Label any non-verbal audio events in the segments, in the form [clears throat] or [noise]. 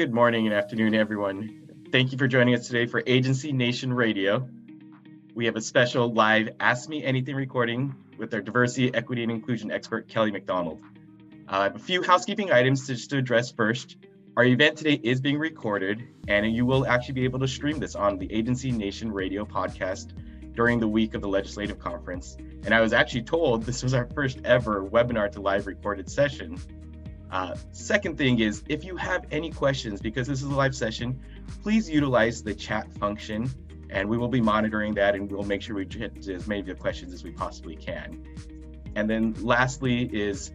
Good morning and afternoon, everyone. Thank you for joining us today for Agency Nation Radio. We have a special live Ask Me Anything recording with our diversity, equity, and inclusion expert, Kelly McDonald. Uh, I have a few housekeeping items just to address first. Our event today is being recorded, and you will actually be able to stream this on the Agency Nation Radio podcast during the week of the legislative conference. And I was actually told this was our first ever webinar to live recorded session. Uh, second thing is, if you have any questions, because this is a live session, please utilize the chat function and we will be monitoring that and we'll make sure we get as many of your questions as we possibly can. And then lastly is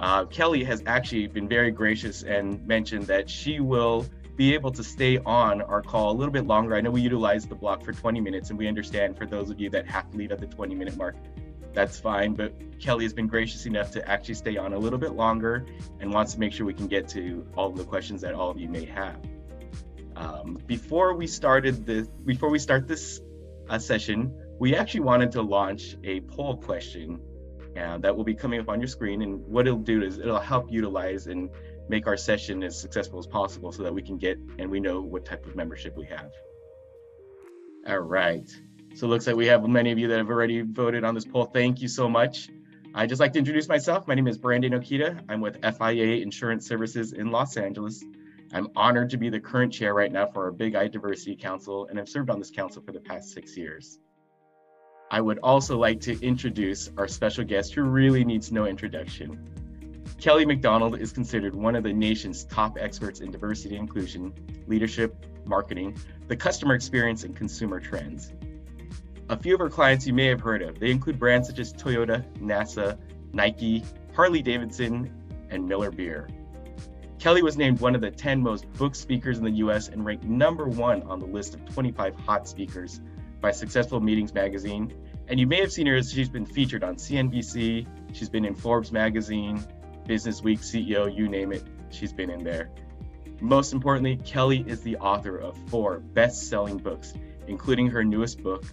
uh, Kelly has actually been very gracious and mentioned that she will be able to stay on our call a little bit longer. I know we utilize the block for 20 minutes and we understand for those of you that have to leave at the 20 minute mark, that's fine. But Kelly has been gracious enough to actually stay on a little bit longer and wants to make sure we can get to all of the questions that all of you may have. Um, before we started this, before we start this uh, session, we actually wanted to launch a poll question uh, that will be coming up on your screen. And what it'll do is it'll help utilize and make our session as successful as possible so that we can get and we know what type of membership we have. All right. So it looks like we have many of you that have already voted on this poll. Thank you so much. I'd just like to introduce myself. My name is Brandon Okita. I'm with FIA Insurance Services in Los Angeles. I'm honored to be the current chair right now for our Big I Diversity Council, and I've served on this council for the past six years. I would also like to introduce our special guest who really needs no introduction. Kelly McDonald is considered one of the nation's top experts in diversity and inclusion, leadership, marketing, the customer experience, and consumer trends. A few of her clients you may have heard of. They include brands such as Toyota, NASA, Nike, Harley Davidson, and Miller Beer. Kelly was named one of the 10 most booked speakers in the US and ranked number one on the list of 25 hot speakers by Successful Meetings magazine. And you may have seen her as she's been featured on CNBC, she's been in Forbes magazine, Business Week, CEO, you name it, she's been in there. Most importantly, Kelly is the author of four best selling books, including her newest book,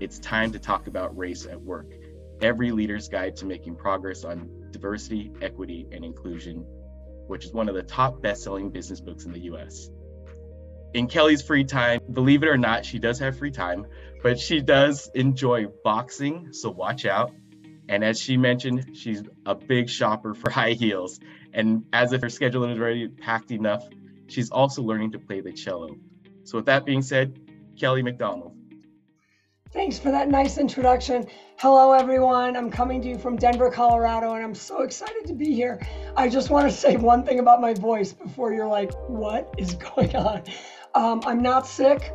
it's time to talk about race at work. Every leader's guide to making progress on diversity, equity, and inclusion, which is one of the top best-selling business books in the US. In Kelly's free time, believe it or not, she does have free time, but she does enjoy boxing, so watch out. And as she mentioned, she's a big shopper for [laughs] high heels. And as if her schedule is already packed enough, she's also learning to play the cello. So, with that being said, Kelly McDonald. Thanks for that nice introduction. Hello, everyone. I'm coming to you from Denver, Colorado, and I'm so excited to be here. I just want to say one thing about my voice before you're like, what is going on? Um, I'm not sick.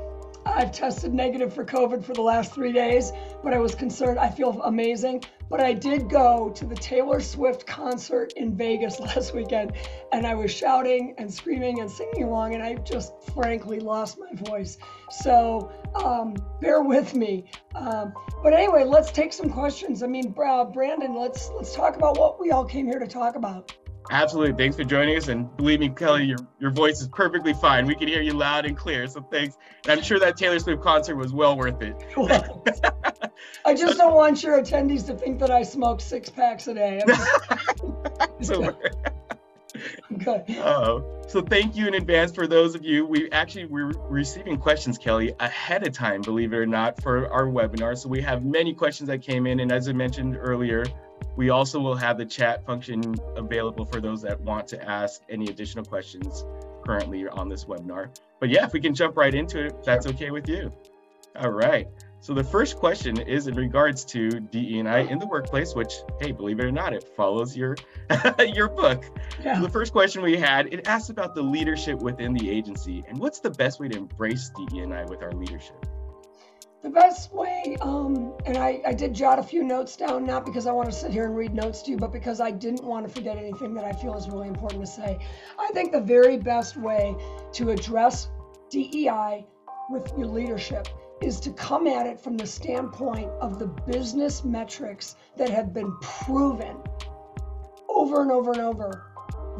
I've tested negative for COVID for the last three days, but I was concerned. I feel amazing. But I did go to the Taylor Swift concert in Vegas [laughs] last weekend, and I was shouting and screaming and singing along, and I just frankly lost my voice. So um, bear with me. Um, but anyway, let's take some questions. I mean, uh, Brandon, let's let's talk about what we all came here to talk about. Absolutely. Thanks for joining us. And believe me, Kelly, your, your voice is perfectly fine. We can hear you loud and clear. So thanks. And I'm sure that Taylor Swift concert was well worth it. I just don't want your attendees to think that I smoke six packs a day. so, [laughs] [laughs] okay. Uh, so thank you in advance for those of you. We actually we're receiving questions, Kelly, ahead of time, believe it or not, for our webinar. So we have many questions that came in. And as I mentioned earlier, we also will have the chat function available for those that want to ask any additional questions currently on this webinar. But yeah, if we can jump right into it, that's okay with you. All right. So the first question is in regards to DE&I in the workplace, which, hey, believe it or not, it follows your [laughs] your book. Yeah. So the first question we had, it asks about the leadership within the agency and what's the best way to embrace DE&I with our leadership? The best way, um, and I, I did jot a few notes down, not because I want to sit here and read notes to you, but because I didn't want to forget anything that I feel is really important to say. I think the very best way to address DEI with your leadership is to come at it from the standpoint of the business metrics that have been proven over and over and over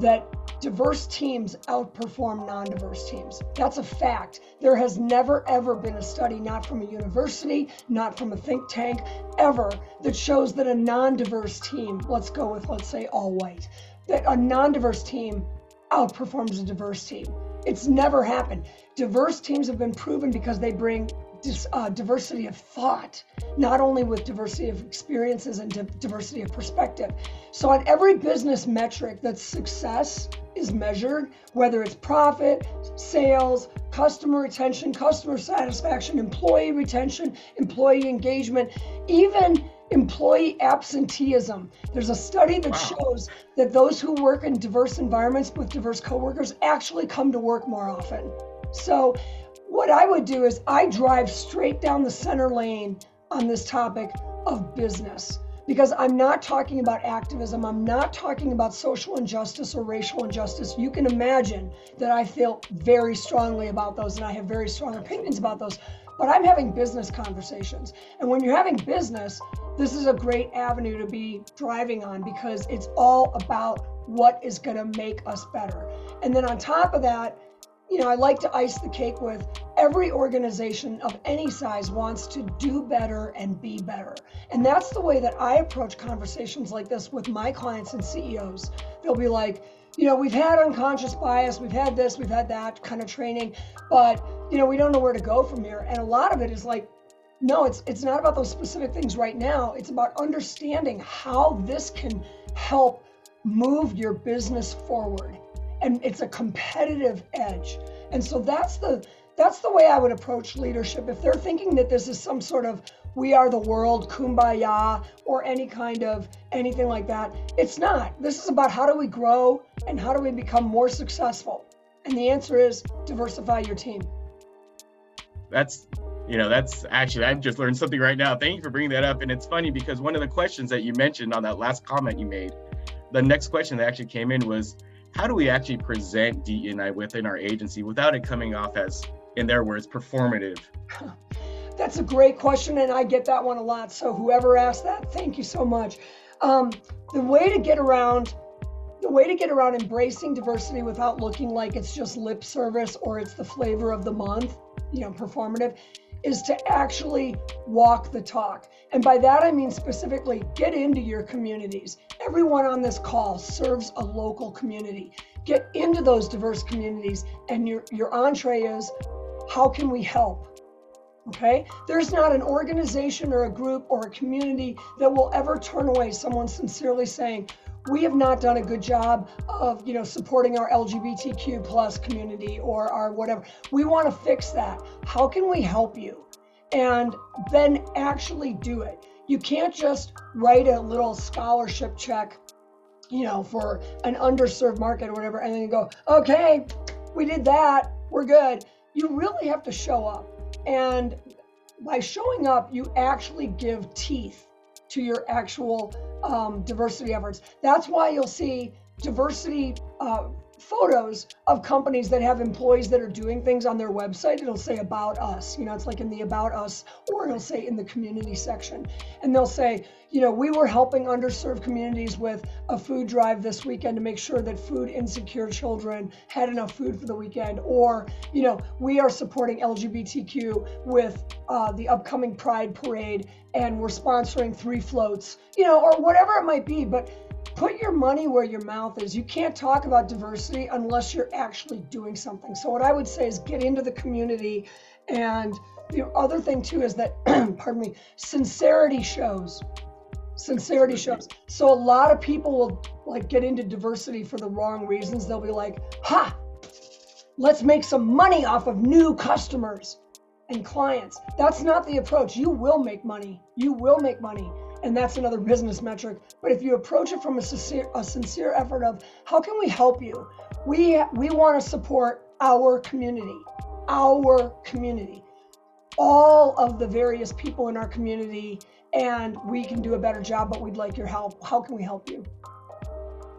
that diverse teams outperform non diverse teams. That's a fact. There has never, ever been a study, not from a university, not from a think tank, ever, that shows that a non diverse team, let's go with, let's say, all white, that a non diverse team outperforms a diverse team. It's never happened. Diverse teams have been proven because they bring dis, uh, diversity of thought, not only with diversity of experiences and di- diversity of perspective. So, on every business metric that success is measured, whether it's profit, sales, customer retention, customer satisfaction, employee retention, employee engagement, even employee absenteeism. There's a study that wow. shows that those who work in diverse environments with diverse coworkers actually come to work more often. So, what I would do is I drive straight down the center lane on this topic of business because I'm not talking about activism. I'm not talking about social injustice or racial injustice. You can imagine that I feel very strongly about those and I have very strong opinions about those. But I'm having business conversations. And when you're having business, this is a great avenue to be driving on because it's all about what is going to make us better. And then on top of that, you know, I like to ice the cake with every organization of any size wants to do better and be better. And that's the way that I approach conversations like this with my clients and CEOs. They'll be like, you know, we've had unconscious bias, we've had this, we've had that kind of training, but you know, we don't know where to go from here. And a lot of it is like, no, it's it's not about those specific things right now. It's about understanding how this can help move your business forward and it's a competitive edge. And so that's the that's the way I would approach leadership. If they're thinking that this is some sort of we are the world, kumbaya, or any kind of anything like that, it's not. This is about how do we grow and how do we become more successful. And the answer is diversify your team. That's you know that's actually i've just learned something right now thank you for bringing that up and it's funny because one of the questions that you mentioned on that last comment you made the next question that actually came in was how do we actually present DEI within our agency without it coming off as, in their words, performative? [laughs] That's a great question, and I get that one a lot. So whoever asked that, thank you so much. Um, the way to get around the way to get around embracing diversity without looking like it's just lip service or it's the flavor of the month, you know, performative, is to actually walk the talk. And by that, I mean specifically get into your communities. Everyone on this call serves a local community. Get into those diverse communities, and your, your entree is how can we help? Okay? There's not an organization or a group or a community that will ever turn away someone sincerely saying, we have not done a good job of you know supporting our lgbtq plus community or our whatever. We want to fix that. How can we help you? And then actually do it. You can't just write a little scholarship check you know for an underserved market or whatever and then go okay we did that. We're good. You really have to show up. And by showing up you actually give teeth to your actual um, diversity efforts. That's why you'll see diversity uh, photos of companies that have employees that are doing things on their website. It'll say about us, you know, it's like in the about us, or it'll say in the community section. And they'll say, you know, we were helping underserved communities with a food drive this weekend to make sure that food insecure children had enough food for the weekend. Or, you know, we are supporting LGBTQ with uh, the upcoming Pride Parade and we're sponsoring three floats, you know, or whatever it might be. But put your money where your mouth is. You can't talk about diversity unless you're actually doing something. So, what I would say is get into the community. And the other thing, too, is that, [clears throat] pardon me, sincerity shows. Sincerity shows. So, a lot of people will like get into diversity for the wrong reasons. They'll be like, ha, let's make some money off of new customers and clients. That's not the approach. You will make money. You will make money and that's another business metric. But if you approach it from a sincere, a sincere effort of how can we help you? We we want to support our community, our community, all of the various people in our community, and we can do a better job. But we'd like your help. How can we help you?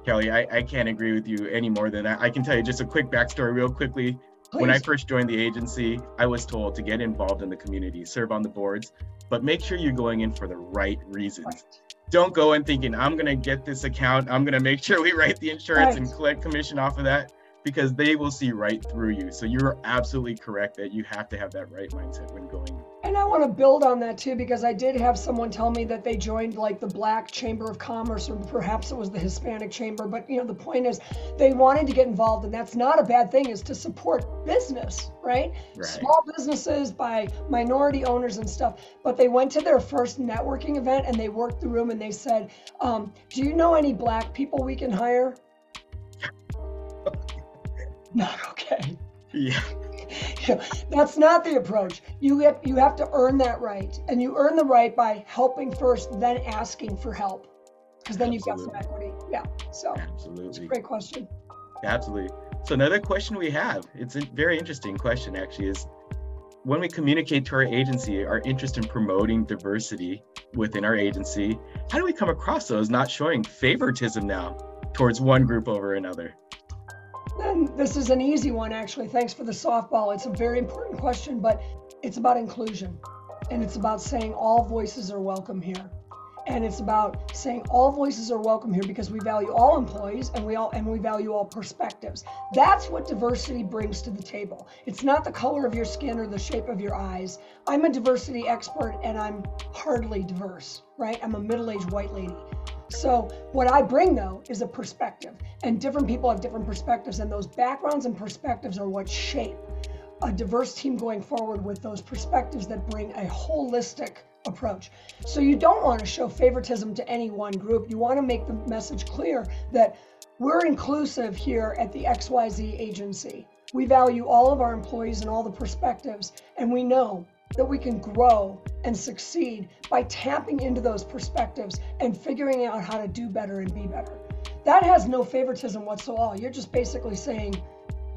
Kelly, I, I can't agree with you any more than that. I can tell you just a quick backstory, real quickly. Please. When I first joined the agency, I was told to get involved in the community, serve on the boards, but make sure you're going in for the right reasons. Right. Don't go in thinking, I'm going to get this account, I'm going to make sure we write the insurance right. and collect commission off of that because they will see right through you. So you're absolutely correct that you have to have that right mindset when going And I want to build on that too because I did have someone tell me that they joined like the Black Chamber of Commerce or perhaps it was the Hispanic Chamber. But you know, the point is they wanted to get involved, and that's not a bad thing, is to support business, right? right? Small businesses by minority owners and stuff. But they went to their first networking event and they worked the room and they said, um, Do you know any black people we can hire? Not okay. Yeah. [laughs] that's not the approach. You get you have to earn that right, and you earn the right by helping first, then asking for help, because then you've got some equity. Yeah. So absolutely, great question. Absolutely. So another question we have, it's a very interesting question actually, is when we communicate to our agency our interest in promoting diversity within our agency, how do we come across those not showing favoritism now towards one group over another? And this is an easy one, actually. Thanks for the softball. It's a very important question, but it's about inclusion. And it's about saying all voices are welcome here. And it's about saying all voices are welcome here because we value all employees and we all and we value all perspectives. That's what diversity brings to the table. It's not the color of your skin or the shape of your eyes. I'm a diversity expert and I'm hardly diverse, right? I'm a middle-aged white lady. So, what I bring though is a perspective, and different people have different perspectives, and those backgrounds and perspectives are what shape a diverse team going forward with those perspectives that bring a holistic approach. So, you don't want to show favoritism to any one group. You want to make the message clear that we're inclusive here at the XYZ agency. We value all of our employees and all the perspectives, and we know that we can grow and succeed by tapping into those perspectives and figuring out how to do better and be better. That has no favoritism whatsoever. You're just basically saying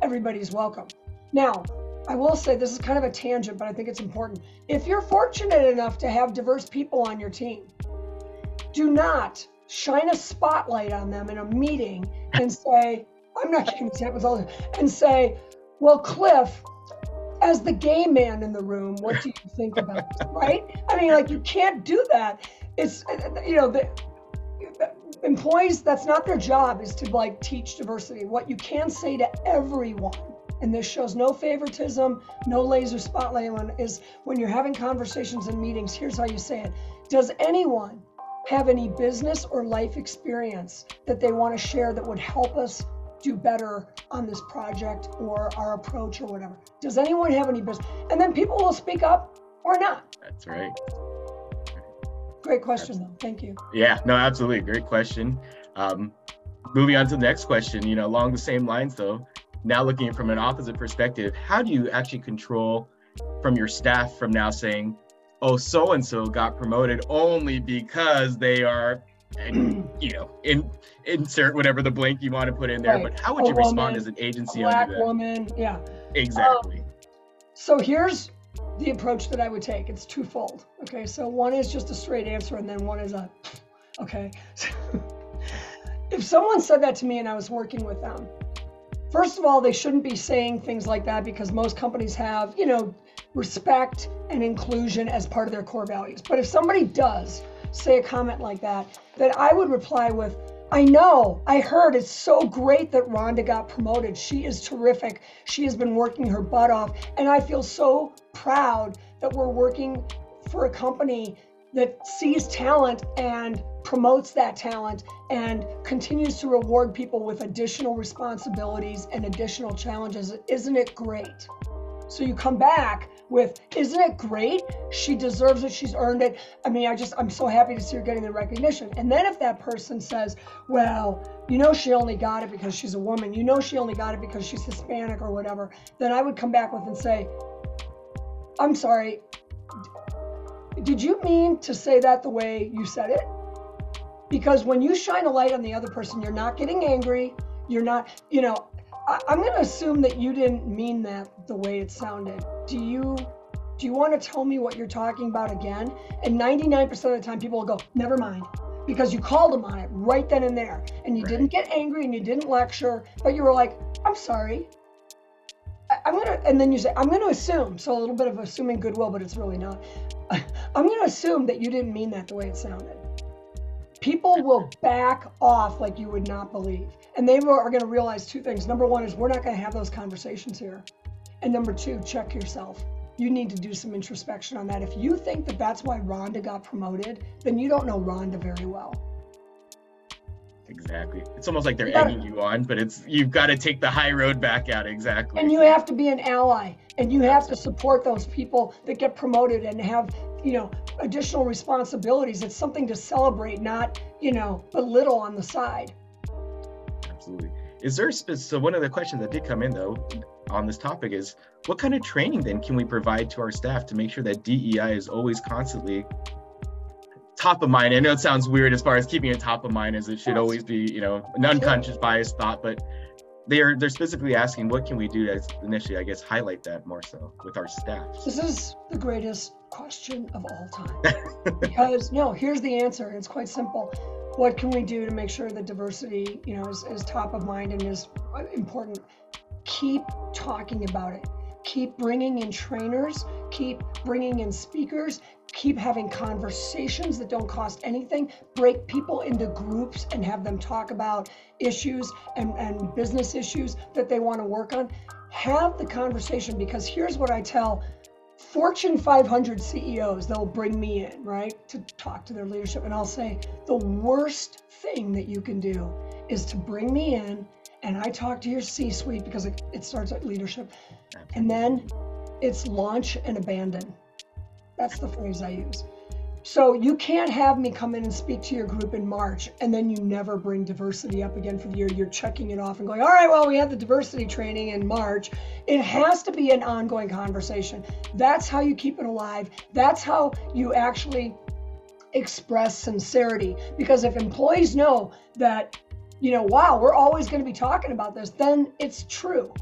everybody's welcome. Now, I will say this is kind of a tangent, but I think it's important. If you're fortunate enough to have diverse people on your team, do not shine a spotlight on them in a meeting and say, I'm not giving with all this, and say, well, Cliff, as the gay man in the room, what do you think about this? [laughs] Right? I mean, like, you can't do that. It's, you know, the, the employees, that's not their job, is to like teach diversity. What you can say to everyone, and this shows no favoritism, no laser spotlight on, is when you're having conversations and meetings, here's how you say it Does anyone have any business or life experience that they want to share that would help us do better on this project or our approach or whatever. Does anyone have any business? And then people will speak up or not. That's right. Great question, though. Thank you. Yeah, no, absolutely. Great question. Um, moving on to the next question, you know, along the same lines, though, now looking from an opposite perspective, how do you actually control from your staff from now saying, oh, so and so got promoted only because they are and you know, in, insert whatever the blank you want to put in there. Right. But how would a you woman, respond as an agency a black woman? Yeah, exactly. Um, so here's the approach that I would take. It's twofold. Okay, so one is just a straight answer, and then one is a [laughs] okay. So, [laughs] if someone said that to me and I was working with them, first of all, they shouldn't be saying things like that because most companies have, you know, respect and inclusion as part of their core values. But if somebody does say a comment like that, that I would reply with, I know, I heard it's so great that Rhonda got promoted. She is terrific. She has been working her butt off. And I feel so proud that we're working for a company that sees talent and promotes that talent and continues to reward people with additional responsibilities and additional challenges. Isn't it great? So you come back with, isn't it great? She deserves it. She's earned it. I mean, I just, I'm so happy to see her getting the recognition. And then if that person says, well, you know, she only got it because she's a woman, you know, she only got it because she's Hispanic or whatever, then I would come back with and say, I'm sorry. Did you mean to say that the way you said it? Because when you shine a light on the other person, you're not getting angry. You're not, you know, I, am going to assume that you didn't mean that the way it sounded. Do you do you want to tell me what you're talking about again? And 99% of the time, people will go, never mind, because you called them on it right then and there, and you right. didn't get angry and you didn't lecture, but you were like, I'm sorry. I, I'm gonna, and then you say, I'm going to assume. So a little bit of assuming goodwill, but it's really not. [laughs] I'm going to assume that you didn't mean that the way it sounded people will back off like you would not believe. And they are going to realize two things. Number one is we're not going to have those conversations here. And number two, check yourself. you need to do some introspection on that. If you think that that's why Rhonda got promoted, then you don't know Rhonda very well. Exactly. It's almost like they're you egging you on, but it's you've got to take the high road back out. Exactly. And you have to be an ally, and you have to support those people that get promoted and have you know additional responsibilities. It's something to celebrate, not you know belittle on the side. Absolutely. Is there so one of the questions that did come in though on this topic is what kind of training then can we provide to our staff to make sure that DEI is always constantly top of mind. I know it sounds weird as far as keeping it top of mind as it should always be, you know, an unconscious bias thought, but they're they're specifically asking what can we do to initially, I guess, highlight that more so with our staff. This is the greatest question of all time. because no, here's the answer. It's quite simple. What can we do to make sure that diversity, you know, is, is top of mind and is important? Keep talking about it keep bringing in trainers, keep bringing in speakers, keep having conversations that don't cost anything, break people into groups and have them talk about issues and, and business issues that they want to work on. Have the conversation because here's what I tell Fortune 500 CEOs, they'll bring me in, right, to talk to their leadership. And I'll say, the worst thing that you can do is to bring me in and I talk to your C suite because it, it starts at leadership. And then it's launch and abandon. That's the phrase I use. So you can't have me come in and speak to your group in March and then you never bring diversity up again for the year. You're checking it off and going, all right, well, we had the diversity training in March. It has to be an ongoing conversation. That's how you keep it alive. That's how you actually express sincerity. Because if employees know that, you know, wow, we're always going to be talking about this, then it's true.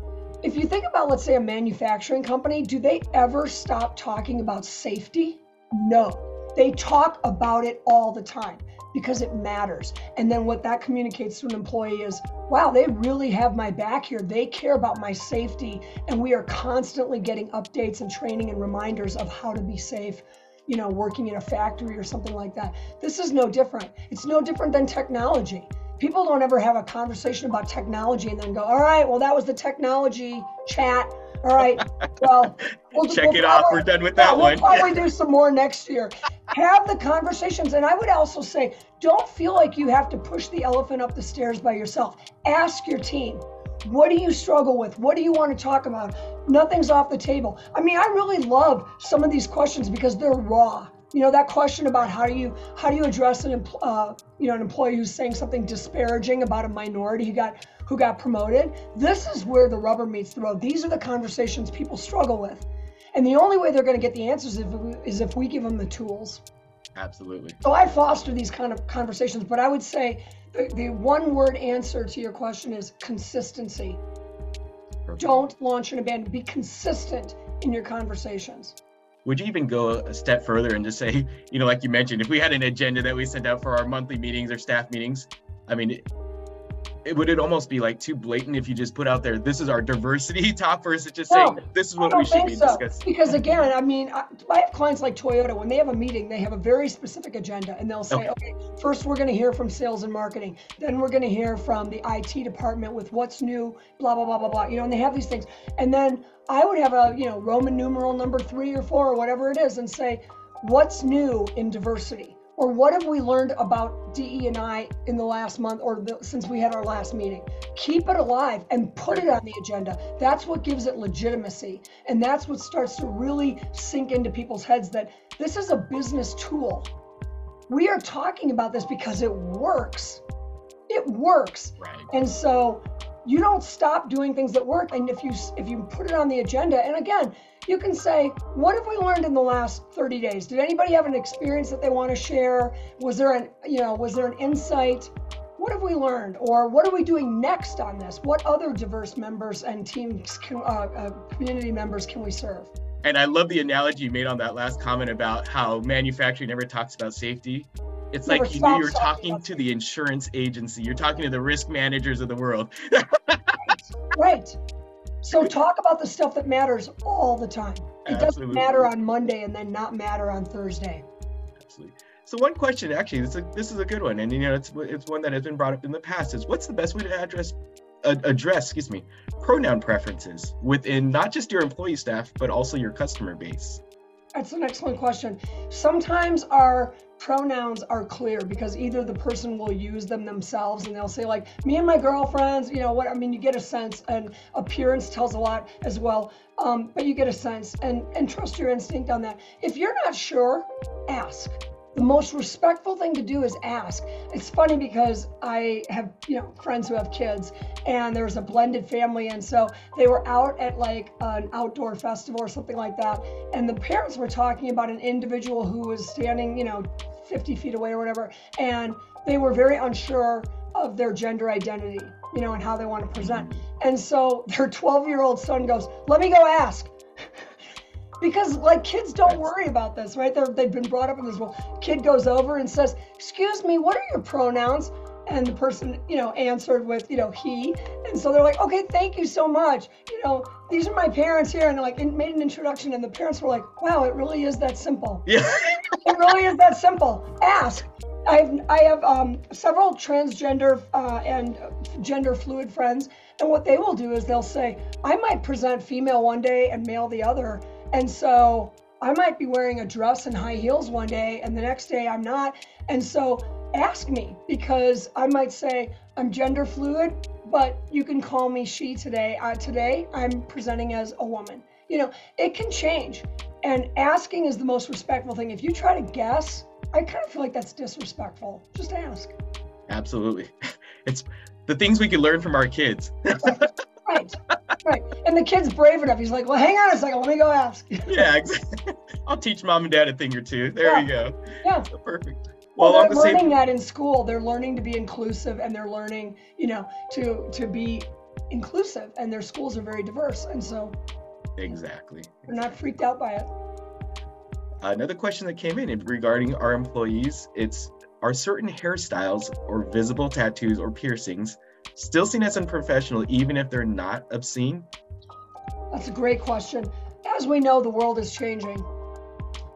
If you think about, let's say, a manufacturing company, do they ever stop talking about safety? No. They talk about it all the time because it matters. And then what that communicates to an employee is, wow, they really have my back here. They care about my safety. And we are constantly getting updates and training and reminders of how to be safe, you know, working in a factory or something like that. This is no different. It's no different than technology people don't ever have a conversation about technology and then go, all right, well, that was the technology chat. All right, well, we'll [laughs] check we'll it probably, off. We're done with that one. We'll [laughs] probably do some more next year. Have the conversations. And I would also say, don't feel like you have to push the elephant up the stairs by yourself. Ask your team. What do you struggle with? What do you want to talk about? Nothing's off the table. I mean, I really love some of these questions because they're raw you know that question about how do you how do you address an uh, you know an employee who's saying something disparaging about a minority who got who got promoted? This is where the rubber meets the road. These are the conversations people struggle with. And the only way they're going to get the answers is if, we, is if we give them the tools. Absolutely. So i foster these kind of conversations but i would say the, the one word answer to your question is consistency. Perfect. don't launch an abandon. Be consistent in your conversations would you even go a step further and just say, [laughs] you know, like you mentioned, if we had an agenda that we sent out for our monthly meetings or staff meetings, I mean, it would it almost be like too blatant if you just put out there this is our diversity [laughs] top versus just no, saying this is what we should be so. discussing. Because again i mean I, I, have clients like toyota when they have a meeting they have a very specific agenda and they'll say okay, okay first we're going to hear from sales and marketing then we're going to hear from the it department with what's new blah blah blah blah blah you know and they have these things. And then i would have a you know roman numeral number three or four or whatever it is and say what's new in diversity or what have we learned about DE and I in the last month or the, since we had our last meeting? Keep it alive and put it on the agenda. That's what gives it legitimacy. And that's what starts to really sink into people's heads that this is a business tool. We are talking about this because it works. It works. Right. And so you don't stop doing things that work. And if you if you put it on the agenda, and again, you can say, what have we learned in the last 30 days? Did anybody have an experience that they want to share? Was there an, you know, was there an insight? What have we learned? Or what are we doing next on this? What other diverse members and teams, can, uh, uh, community members can we serve? And I love the analogy you made on that last comment about how manufacturing never talks about safety. It's like you knew you were talking to the insurance agency. You're talking to the risk managers of the world. right. [laughs] right. So talk about the stuff that matters all the time. It Absolutely. doesn't matter on Monday and then not matter on Thursday. Absolutely. So one question, actually, this is a, this is a good one, and you know, it's it's one that has been brought up in the past. Is what's the best way to address address, excuse me, pronoun preferences within not just your employee staff, but also your customer base? That's an excellent question. Sometimes our pronouns are clear because either the person will use them themselves and they'll say like me and my girlfriends you know what i mean you get a sense and appearance tells a lot as well um, but you get a sense and and trust your instinct on that if you're not sure ask the most respectful thing to do is ask. It's funny because I have, you know, friends who have kids and there's a blended family. And so they were out at like an outdoor festival or something like that. And the parents were talking about an individual who was standing, you know, 50 feet away or whatever. And they were very unsure of their gender identity, you know, and how they want to present. And so their 12 year old son goes, Let me go ask because like kids don't worry about this, right? They're, they've been brought up in this world. Kid goes over and says, "Excuse me, what are your pronouns?" And the person, you know, answered with, you know, he. And so they're like, "Okay, thank you so much. You know, these are my parents here," and like it made an introduction, and the parents were like, "Wow, it really is that simple. Yeah, [laughs] it really is that simple. Ask." I have I have um, several transgender uh, and gender fluid friends, and what they will do is they'll say, "I might present female one day and male the other," And so I might be wearing a dress and high heels one day, and the next day I'm not. And so ask me because I might say I'm gender fluid, but you can call me she today. Uh, today I'm presenting as a woman. You know, it can change. And asking is the most respectful thing. If you try to guess, I kind of feel like that's disrespectful. Just ask. Absolutely. [laughs] It's the things we can learn from our kids. [laughs] right right. And the kid's brave enough. He's like, well, hang on a second. Let me go ask. [laughs] yeah, exactly. I'll teach mom and dad a thing or two. There yeah. we go. Yeah. So perfect. Well, well they're learning same... that in school. They're learning to be inclusive and they're learning, you know, to to be inclusive and their schools are very diverse. And so Exactly. They're not freaked out by it. Another question that came in regarding our employees, it's are certain hairstyles or visible tattoos or piercings still seen as unprofessional even if they're not obscene? That's a great question. As we know, the world is changing.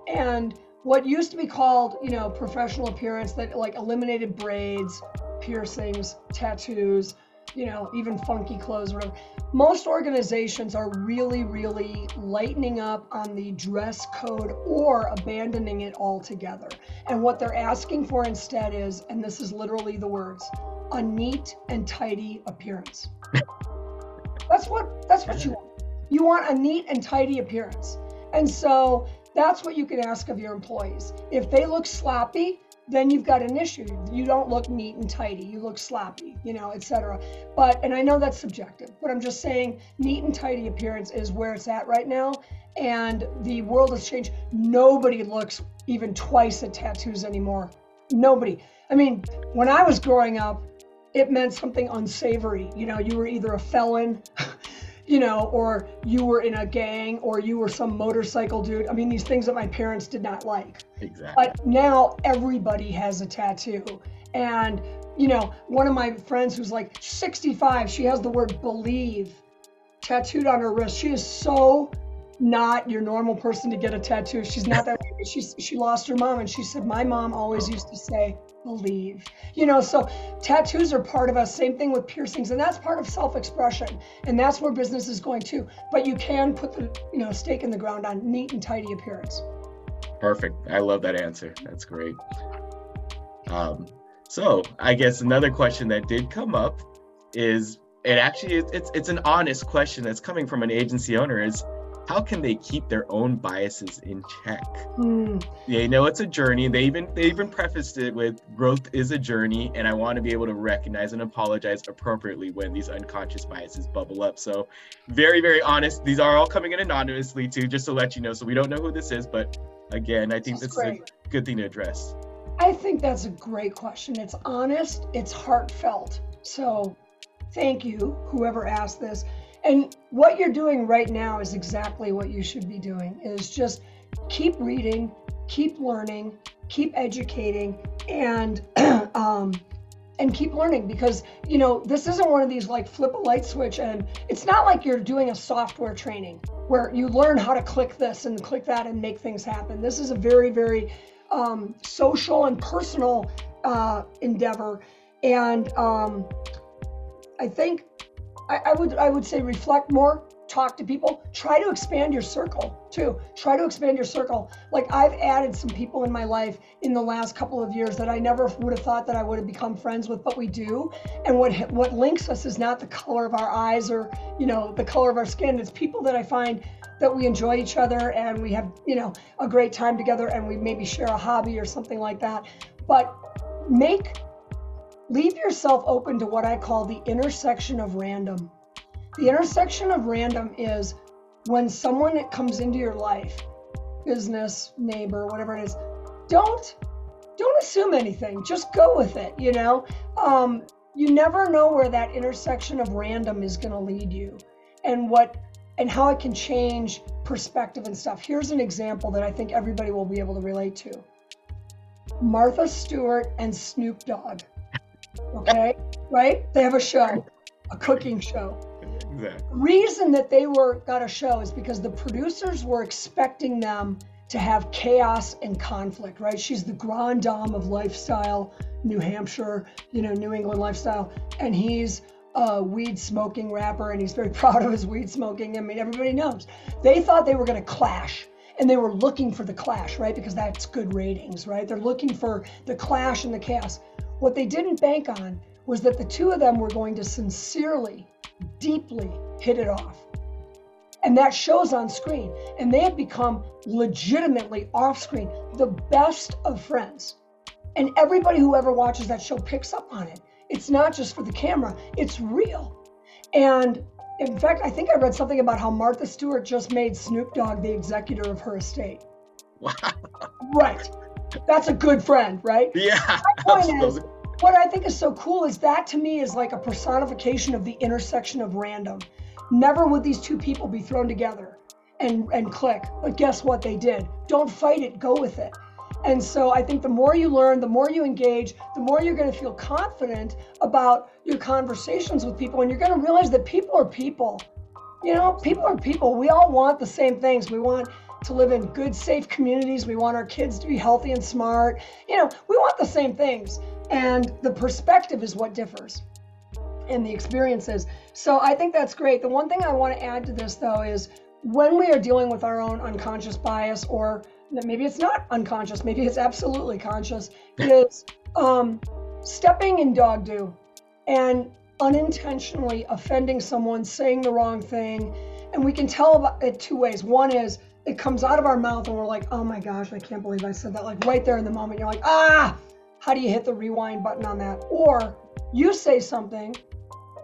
And what used to be called, you know, professional appearance that like eliminated braids, piercings, tattoos, you know, even funky clothes, whatever. Most organizations are really, really lightening up on the dress code or abandoning it altogether. And what they're asking for instead is, and this is literally the words, a neat and tidy appearance. that's what that's what you want. You want a neat and tidy appearance. And so that's what you can ask of your employees. If they look sloppy, then you've got an issue. You don't look neat and tidy. You look sloppy, you know, etc. But and I know that's subjective, but I'm just saying neat and tidy appearance is where it's at right now. And the world has changed. Nobody looks even twice at tattoos anymore. Nobody. I mean, when I was growing up, it meant something unsavory. You know, you were either a felon, [laughs] you know, or you were in a gang, or you were some motorcycle dude. I mean, these things that my parents did not like. Exactly. But now everybody has a tattoo. And, you know, one of my friends who's like 65, she has the word believe tattooed on her wrist. She is so not your normal person to get a tattoo. She's not that. She's she lost her mom, and she said my mom always used to say, "Believe." You know, so tattoos are part of us. Same thing with piercings, and that's part of self-expression, and that's where business is going too. But you can put the you know stake in the ground on neat and tidy appearance. Perfect. I love that answer. That's great. Um, so I guess another question that did come up is, it actually it's it's an honest question that's coming from an agency owner is how can they keep their own biases in check? Mm. They know it's a journey. They even they even prefaced it with growth is a journey, and I want to be able to recognize and apologize appropriately when these unconscious biases bubble up. So, very very honest. These are all coming in anonymously too, just to let you know. So we don't know who this is, but again, I think that's this great. is a good thing to address. I think that's a great question. It's honest. It's heartfelt. So, thank you, whoever asked this. And what you're doing right now is exactly what you should be doing is just keep reading, keep learning, keep educating and [clears throat] um, and keep learning because you know this isn't one of these like flip a light switch and it's not like you're doing a software training where you learn how to click this and click that and make things happen. This is a very very um, social and personal uh, endeavor. And um, i think I, I would I would say reflect more, talk to people, try to expand your circle too. Try to expand your circle. Like I've added some people in my life in the last couple of years that I never would have thought that I would have become friends with, but we do. And what what links us is not the color of our eyes or you know the color of our skin. It's people that I find that we enjoy each other and we have you know a great time together and we maybe share a hobby or something like that. But make leave yourself open to what I call the intersection of random. The intersection of random is when someone comes into your life, business, neighbor, whatever it is, don't don't assume anything. Just go with it, you know? Um, you never know where that intersection of random is going to lead you and what and how it can change perspective and stuff. Here's an example that I think everybody will be able to relate to. Martha Stewart and Snoop Dogg. Okay, right? They have a show, a cooking show. Exactly. The reason that they were got a show is because the producers were expecting them to have chaos and conflict, right? She's the grand dame of lifestyle, New Hampshire, you know, New England lifestyle, and he's a weed smoking rapper and he's very [laughs] proud of his weed smoking. I mean, everybody knows. They thought they were going to clash and they were looking for the clash, right? Because that's good ratings, right? They're looking for the clash and the chaos. What they didn't bank on was that the two of them were going to sincerely, deeply hit it off. And that shows on screen. And they have become legitimately off screen the best of friends. And everybody who ever watches that show picks up on it. It's not just for the camera, it's real. And in fact, I think I read something about how Martha Stewart just made Snoop Dogg the executor of her estate. Wow. Right. That's a good friend, right? Yeah. My point [laughs] is, what I think is so cool is that to me is like a personification of the intersection of random. Never would these two people be thrown together and, and click. But guess what they did? Don't fight it, go with it. And so I think the more you learn, the more you engage, the more you're going to feel confident about your conversations with people. And you're going to realize that people are people. You know, people are people. We all want the same things. We want to live in good, safe communities. We want our kids to be healthy and smart. You know, we want the same things. And the perspective is what differs and the experiences. So I think that's great. The one thing I want to add to this, though, is when we are dealing with our own unconscious bias, or maybe it's not unconscious, maybe it's absolutely conscious, [laughs] is um, stepping in dog do and unintentionally offending someone, saying the wrong thing. And we can tell about it two ways. One is it comes out of our mouth and we're like, oh my gosh, I can't believe I said that. Like right there in the moment, you're like, ah, how do you hit the rewind button on that? Or you say something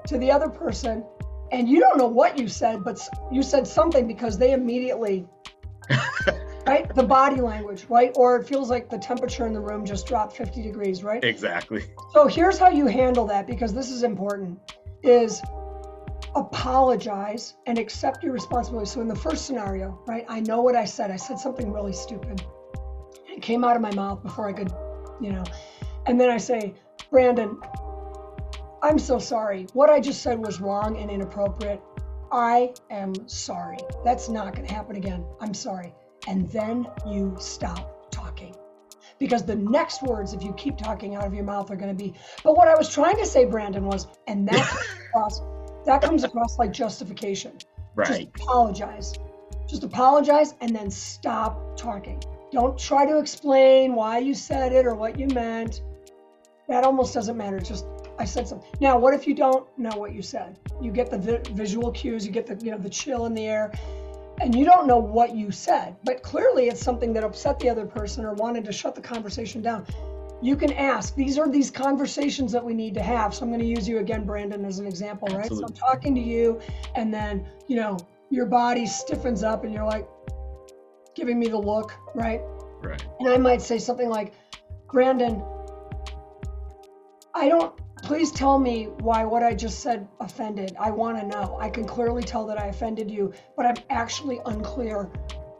to the other person and you don't know what you said, but you said something because they immediately, [laughs] right? The body language, right? Or it feels like the temperature in the room just dropped 50 degrees, right? Exactly. So here's how you handle that because this is important is apologize and accept your responsibility. So in the first scenario, right, I know what I said. I said something really stupid. It came out of my mouth before I could, you know. And then I say, Brandon, I'm so sorry. What I just said was wrong and inappropriate. I am sorry. That's not going to happen again. I'm sorry. And then you stop talking. Because the next words, if you keep talking out of your mouth, are going to be, but what I was trying to say, Brandon, was, and that [laughs] that comes across like justification. Right. Just apologize. Just apologize and then stop talking. Don't try to explain why you said it or what you meant. That almost doesn't matter. just I said something. Now, what if you don't know what you said? You get the vi- visual cues, you get the you know the chill in the air, and you don't know what you said. But clearly, it's something that upset the other person or wanted to shut the conversation down you can ask. These are these conversations that we need to have. So I'm going to use you again, Brandon, as an example, right? Absolutely. So I'm talking to you, and then, you know, your body stiffens up and you're like giving me the look, right? Right. And I might say something like, Brandon, I don't, please tell me why what I just said offended. I want to know. I can clearly tell that I offended you, but I'm actually unclear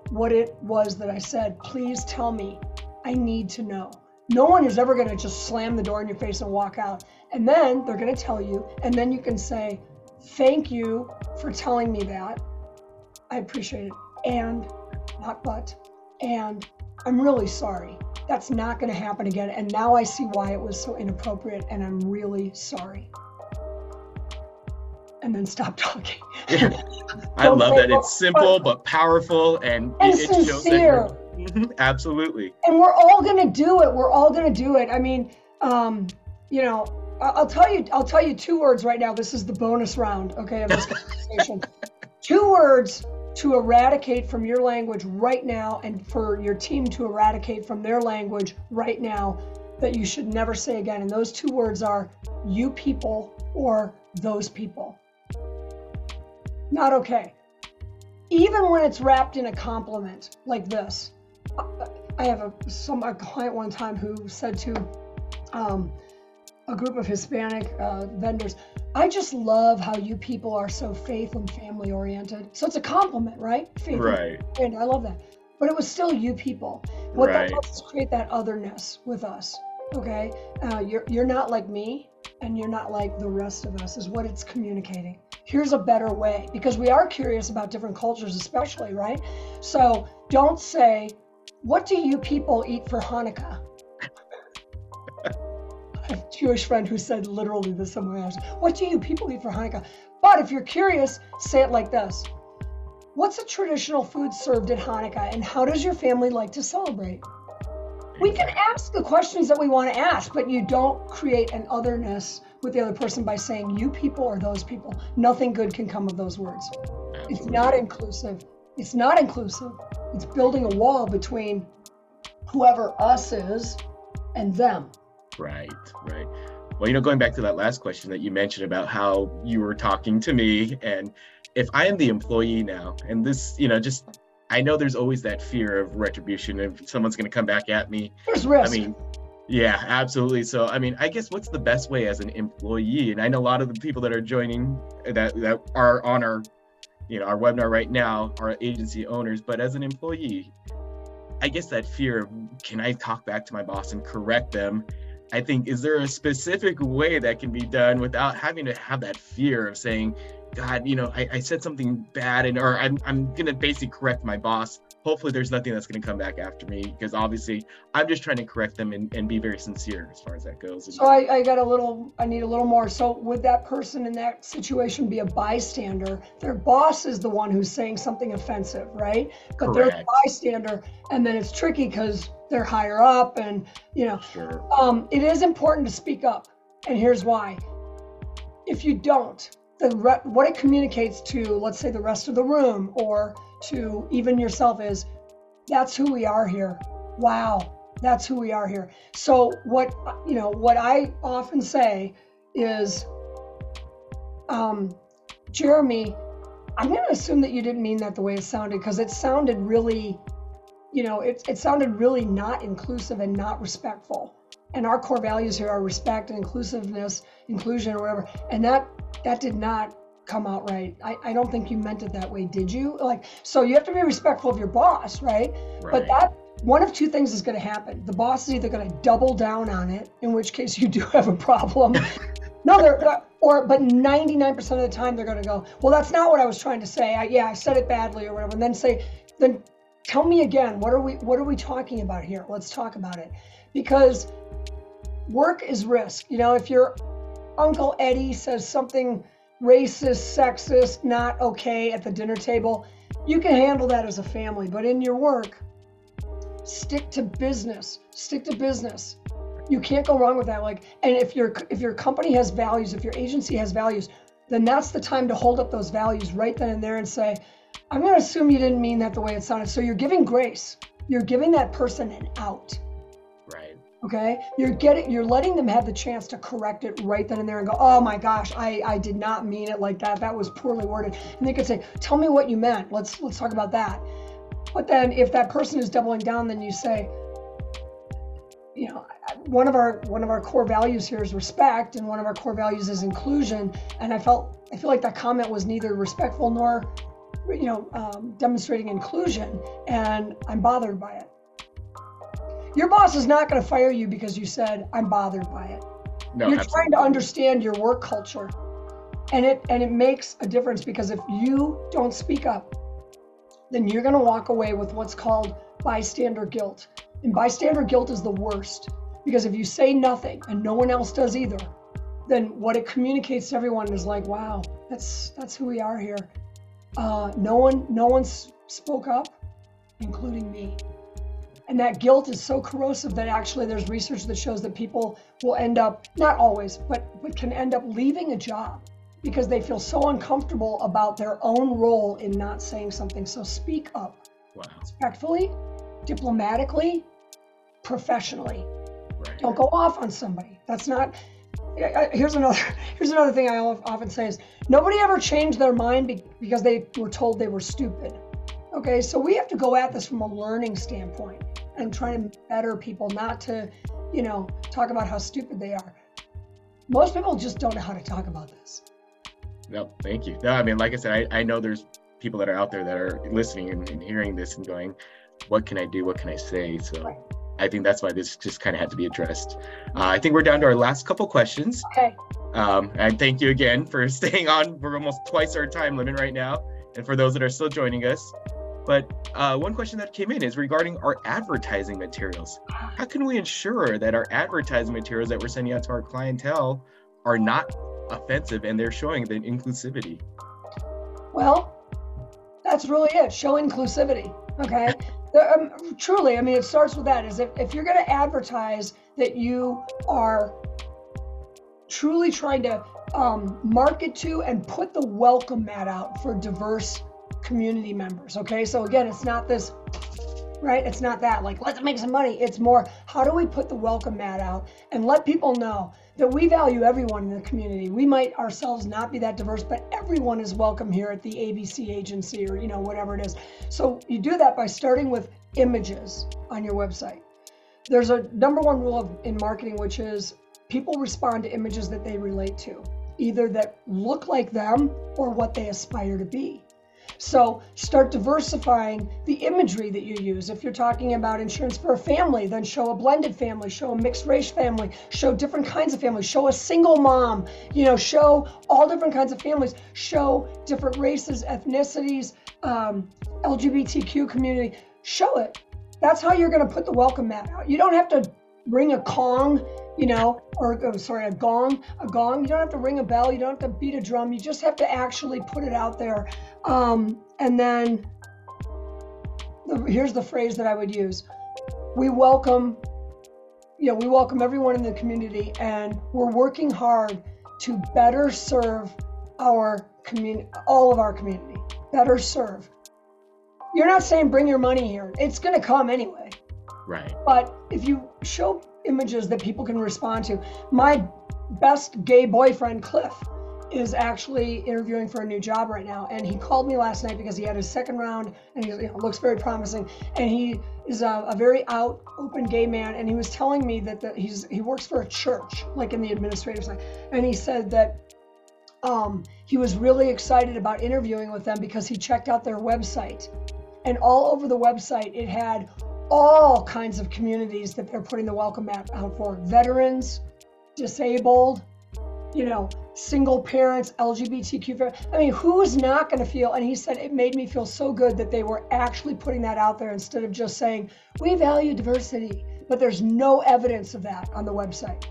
what it was that I said. Please tell me. I need to know. No one is ever going to just slam the door in your face and walk out. And then they're going to tell you, and then you can say, Thank you for telling me that. I appreciate it. And, not but, and I'm really sorry. That's not going to happen again. And now I see why it was so inappropriate, and I'm really sorry. and then stop [laughs] talking. [laughs] I love that. It's simple but powerful and, and it, it sincere. Absolutely. And we're all gonna do it. We're all gonna do it. I mean, um, you know, I'll tell you. I'll tell you two words right now. This is the bonus round, okay, of this [laughs] conversation. two words to eradicate from your language right now, and for your team to eradicate from their language right now, that you should never say again. And those two words are "you people" or "those people." Not okay. Even when it's wrapped in a compliment like this. I have a some a client one time who said to um, a group of Hispanic uh, vendors, "I just love how you people are so faith and family oriented." So it's a compliment, right? Faith right. And I love that. But it was still you people. What right. that does is create that otherness with us. Okay, uh, you're you're not like me, and you're not like the rest of us. Is what it's communicating here's a better way because we are curious about different cultures especially right so don't say what do you people eat for hanukkah [laughs] a jewish friend who said literally this somewhere else what do you people eat for hanukkah but if you're curious say it like this what's a traditional food served at hanukkah and how does your family like to celebrate we can ask the questions that we want to ask but you don't create an otherness with the other person by saying you people or those people. Nothing good can come of those words. It's not inclusive. It's not inclusive. It's building a wall between whoever us is and them. Right, right. Well, you know, going back to that last question that you mentioned about how you were talking to me, and if I am the employee now, and this, you know, just I know there's always that fear of retribution if someone's going to come back at me. There's risk. I mean, yeah, absolutely. So, I mean, I guess what's the best way as an employee? And I know a lot of the people that are joining that that are on our, you know, our webinar right now are agency owners. But as an employee, I guess that fear of can I talk back to my boss and correct them? I think is there a specific way that can be done without having to have that fear of saying, God, you know, I, I said something bad and or I'm I'm gonna basically correct my boss hopefully there's nothing that's going to come back after me because obviously i'm just trying to correct them and, and be very sincere as far as that goes. So I, I got a little i need a little more. So would that person in that situation be a bystander? Their boss is the one who's saying something offensive right? But Correct. they're the bystander and then it's tricky because they're higher up and you know. Sure. um, it is important to speak up and here's why. If you don't the re- what it communicates to let's say the rest of the room or to even yourself is that's who we are here. Wow, that's who we are here. So what you know, what I often say is, um, Jeremy, I'm going to assume that you didn't mean that the way it sounded because it sounded really, you know, it it sounded really not inclusive and not respectful. And our core values here are respect and inclusiveness, inclusion, or whatever. And that that did not come out right. I, I don't think you meant it that way, did you? Like, so you have to be respectful of your boss, right? right. But that one of two things is going to happen. The boss is either going to double down on it, in which case [laughs] you do have a problem. [laughs] no, they're or but 99% of the time they're going to go, well, that's not what I was trying to say. I, yeah, I said it badly or whatever, and then say, then tell me again. What are we What are we talking about here? Let's talk about it, because work is risk. You know, if your Uncle Eddie says something racist, sexist, not okay at the dinner table, you can handle that as a family. But in your work, stick to business. Stick to business. You can't go wrong with that. Like, and if your if your company has values, if your agency has values, then that's the time to hold up those values right then and there and say, I'm going to assume you didn't mean that the way it sounded. So you're giving grace. You're giving that person an out. Okay, you're getting, you're letting them have the chance to correct it right then and there and go, oh my gosh, I, I did not mean it like that. That was poorly worded. And they could say, tell me what you meant. Let's let's talk about that. But then if that person is doubling down, then you say, you know, one of our one of our core values here is respect, and one of our core values is inclusion. And I felt I feel like that comment was neither respectful nor, you know, um, demonstrating inclusion, and I'm bothered by it. Your boss is not going to fire you because you said, I'm bothered by it. No, You're absolutely. trying to understand your work culture. And it and it makes a difference because if you don't speak up, then you're going to walk away with what's called bystander guilt. And bystander guilt is the worst because if you say nothing and no one else does either, then what it communicates to everyone is like, wow, that's that's who we are here. Uh, no one, no one spoke up, including me. And that guilt is so corrosive that actually there's research that shows that people will end up, not always, but, but can end up leaving a job because they feel so uncomfortable about their own role in not saying something. So speak up wow. respectfully, diplomatically, professionally. Right. Don't go off on somebody. That's not. Here's another. [laughs] Here's another thing I often say is nobody ever changed their mind because they were told they were stupid. Okay, so we have to go at this from a learning standpoint and try to better people, not to, you know, talk about how stupid they are. Most people just don't know how to talk about this. No, thank you. No, I mean, like I said, I, I know there's people that are out there that are listening and, and hearing this and going, what can I do? What can I say? So right. I think that's why this just kind of had to be addressed. Uh, I think we're down to our last couple questions. Okay. Um, and thank you again for [laughs] staying on. We're almost twice our time limit right now. And for those that are still joining us, but uh, one question that came in is regarding our advertising materials. How can we ensure that our advertising materials that we're sending out to our clientele are not offensive and they're showing the inclusivity? Well, that's really it. Show inclusivity. Okay. um, truly, I mean, it starts with that. Is if, if you're going to advertise that you are truly trying to um, market to and put the welcome mat out for diverse community members. Okay, so again, it's not this, right? It's not that like let's make some money. It's more how do we put the welcome mat out and let people know that we value everyone in the community. We might ourselves not be that diverse, but everyone is welcome here at the ABC agency or you know whatever it is. So you do that by starting with images on your website. There's a number one rule of, in marketing, which is people respond to images that they relate to, either that look like them or what they aspire to be. So start diversifying the imagery that you use. If you're talking about insurance for a family, then show a blended family, show a mixed race family, show different kinds of families, show a single mom, you know, show all different kinds of families, show different races, ethnicities, um, LGBTQ community. Show it. That's how you're going to put the welcome mat out. You don't have to bring a Kong you know, or oh, sorry, a gong, a gong. You don't have to ring a bell. You don't have to beat a drum. You just have to actually put it out there. Um, and then the, here's the phrase that I would use: We welcome, you know, we welcome everyone in the community, and we're working hard to better serve our community, all of our community. Better serve. You're not saying bring your money here. It's going to come anyway. Right. But if you show images that people can respond to. My best gay boyfriend, Cliff, is actually interviewing for a new job right now. And he called me last night because he had his second round and he you know, looks very promising. And he is a, a, very out, open gay man. And he was telling me that the, he's he works for a church, like in the administrative side. And he said that um, he was really excited about interviewing with them because he checked out their website. And all over the website, it had all kinds of communities that they're putting the welcome mat out for veterans, disabled, you know, single parents, LGBTQ. I mean, who's not going to feel? And he said it made me feel so good that they were actually putting that out there instead of just saying, we value diversity, but there's no evidence of that on the website,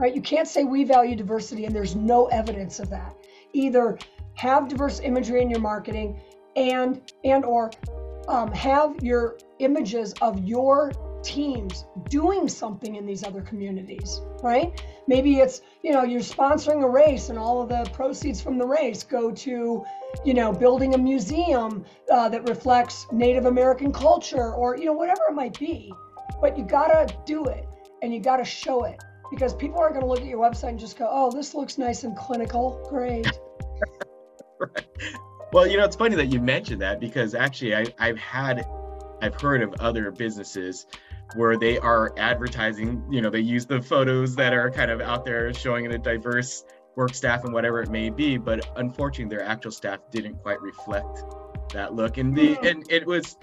right? You can't say we value diversity and there's no evidence of that. Either have diverse imagery in your marketing and and or um, have your images of your teams doing something in these other communities, right? Maybe it's, you know, you're sponsoring a race and all of the proceeds from the race go to, you know, building a museum uh, that reflects Native American culture or, you know, whatever it might be. But you gotta do it and you gotta show it because people aren't gonna look at your website and just go, oh, this looks nice and clinical. Great. [laughs] right. Well, you know, it's funny that you mentioned that because actually I, I've had, I've heard of other businesses where they are advertising, you know, they use the photos that are kind of out there showing the diverse work staff and whatever it may be, but unfortunately their actual staff didn't quite reflect that look. And the hmm. and it was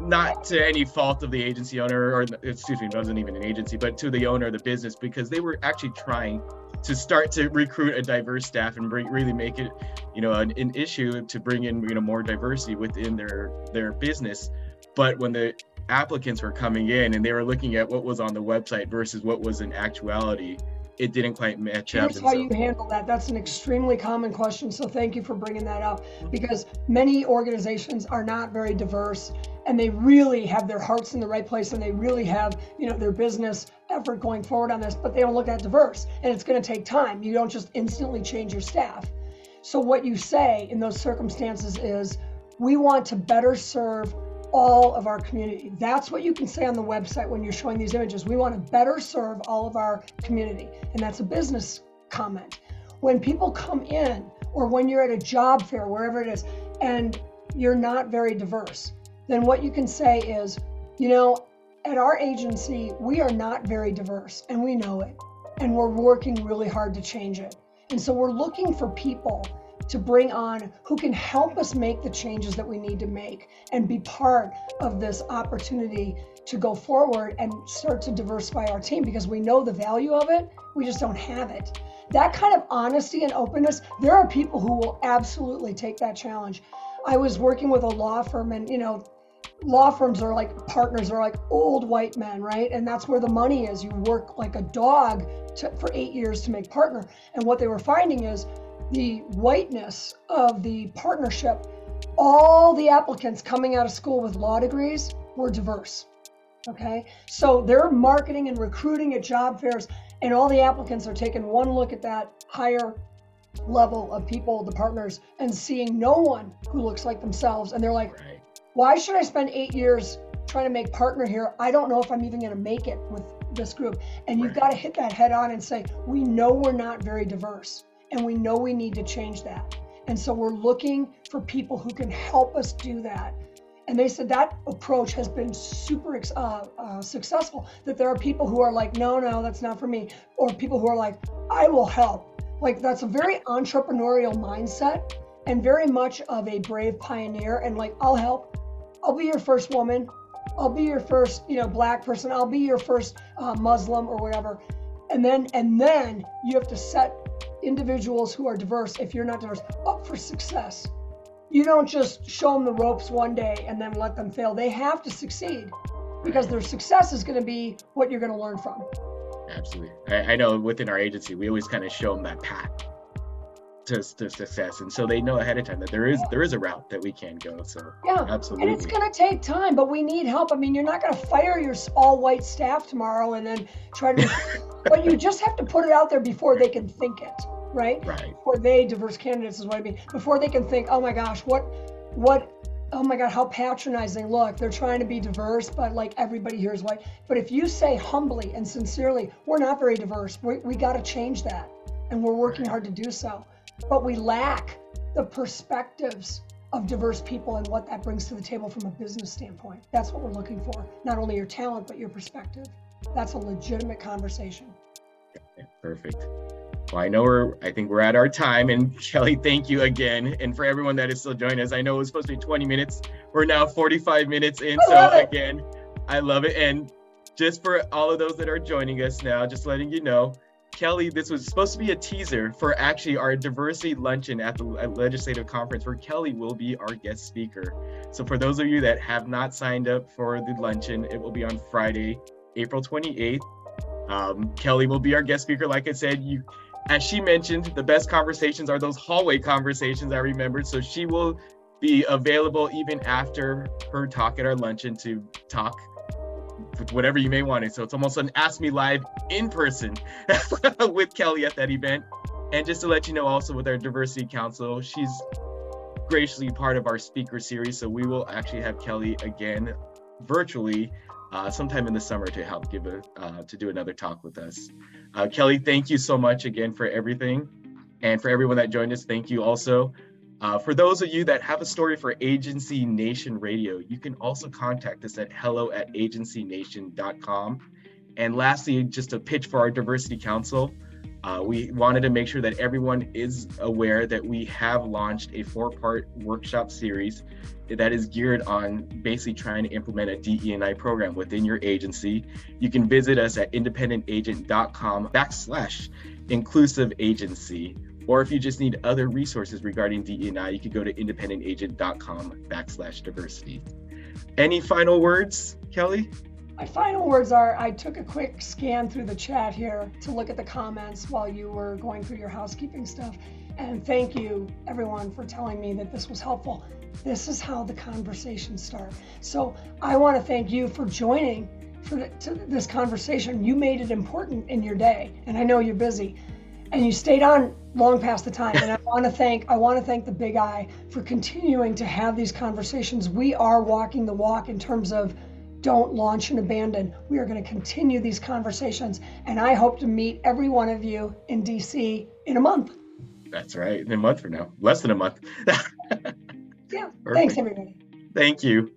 not to any fault of the agency owner or excuse me, it wasn't even an agency, but to the owner of the business because they were actually trying to start to recruit a diverse staff and bring, really make it, you know, an, an issue to bring in you know more diversity within their their business. But when the applicants were coming in and they were looking at what was on the website versus what was in actuality, it didn't quite match up. Here's how so- you handle that. That's an extremely common question. So thank you for bringing that up because many organizations are not very diverse and they really have their hearts in the right place and they really have, you know, their business effort going forward on this, but they don't look that diverse and it's going to take time. You don't just instantly change your staff. So what you say in those circumstances is we want to better serve all of our community. That's what you can say on the website when you're showing these images. We want to better serve all of our community. And that's a business comment. When people come in, or when you're at a job fair, wherever it is, and you're not very diverse, then what you can say is, you know, at our agency, we are not very diverse and we know it. And we're working really hard to change it. And so we're looking for people to bring on who can help us make the changes that we need to make and be part of this opportunity to go forward and start to diversify our team because we know the value of it. We just don't have it. That kind of honesty and openness, there are people who will absolutely take that challenge. I was working with a law firm and, you know, law firms are like partners are like old white men, right? And that's where the money is. You work like a dog to, for eight years to make partner. And what they were finding is the whiteness of the partnership, all the applicants coming out of school with law degrees were diverse. Okay, so they're marketing and recruiting at job fairs, and all the applicants are taking one look at that higher level of people, the partners, and seeing no one who looks like themselves. And they're like, right. why should I spend eight years trying to make partner here? I don't know if I'm even going to make it with this group. And you've got to hit that head on and say, we know we're not very diverse and we know we need to change that. And so we're looking for people who can help us do that. And they said that approach has been super uh, uh, successful. That there are people who are like, no, no, that's not for me. Or people who are like, I will help. Like that's a very entrepreneurial mindset and very much of a brave pioneer. And like, I'll help. I'll be your first woman. I'll be your first, you know, black person. I'll be your first uh, Muslim or whatever. And then, and then you have to set individuals who are diverse, if you're not diverse, up for success. You don't just show them the ropes one day and then let them fail. They have to succeed because their success is going to be what you're going to learn from. Absolutely. I, I know within our agency, we always kind of show them that path to, to success and so they know ahead of time that there is there is a route that we can go so yeah absolutely and it's going to take time but we need help i mean you're not going to fire your all white staff tomorrow and then try to [laughs] but you just have to put it out there before they can think it right? Right. Before they diverse candidates is what I mean. Before they can think, oh my gosh, what, what, oh my god, how patronizing! Look, they're trying to be diverse, but like everybody here is white. But if you say humbly and sincerely, we're not very diverse. We we got to change that, and we're working hard to do so. But we lack the perspectives of diverse people and what that brings to the table from a business standpoint. That's what we're looking for. Not only your talent, but your perspective. That's a legitimate conversation. perfect. Well, I know we're, I think we're at our time. And Kelly, thank you again. And for everyone that is still joining us, I know it was supposed to be 20 minutes. We're now 45 minutes in. So, [laughs] again, I love it. And just for all of those that are joining us now, just letting you know, Kelly, this was supposed to be a teaser for actually our diversity luncheon at the legislative conference, where Kelly will be our guest speaker. So, for those of you that have not signed up for the luncheon, it will be on Friday, April 28th. Um, Kelly will be our guest speaker. Like I said, you as she mentioned, the best conversations are those hallway conversations I remembered. So she will be available even after her talk at our luncheon to talk with whatever you may want to. So it's almost an Ask Me Live in person [laughs] with Kelly at that event. And just to let you know, also with our Diversity Council, she's graciously part of our speaker series. So we will actually have Kelly again virtually uh, sometime in the summer to help give a uh, to do another talk with us. Uh, Kelly, thank you so much again for everything, and for everyone that joined us, thank you also. Uh, for those of you that have a story for Agency Nation Radio, you can also contact us at hello at agencynation.com. And lastly, just a pitch for our Diversity Council. Uh, we wanted to make sure that everyone is aware that we have launched a four part workshop series that is geared on basically trying to implement a DE&I program within your agency. You can visit us at independentagent.com backslash inclusive agency. Or if you just need other resources regarding DE&I, you can go to independentagent.com backslash diversity. Any final words, Kelly? My final words are I took a quick scan through the chat here to look at the comments while you were going through your housekeeping stuff. And thank you, everyone, for telling me that this was helpful. This is how the conversations start. So I want to thank you for joining for the, this conversation. You made it important in your day, and I know you're busy, and you stayed on long past the time. And I [laughs] want to thank I want to thank the Big I for continuing to have these conversations. We are walking the walk in terms of don't launch and abandon. We are going to continue these conversations, and I hope to meet every one of you in DC in a month. That's right, in a month from now, less than a month. [laughs] yeah. Thanks, everybody. Thank you.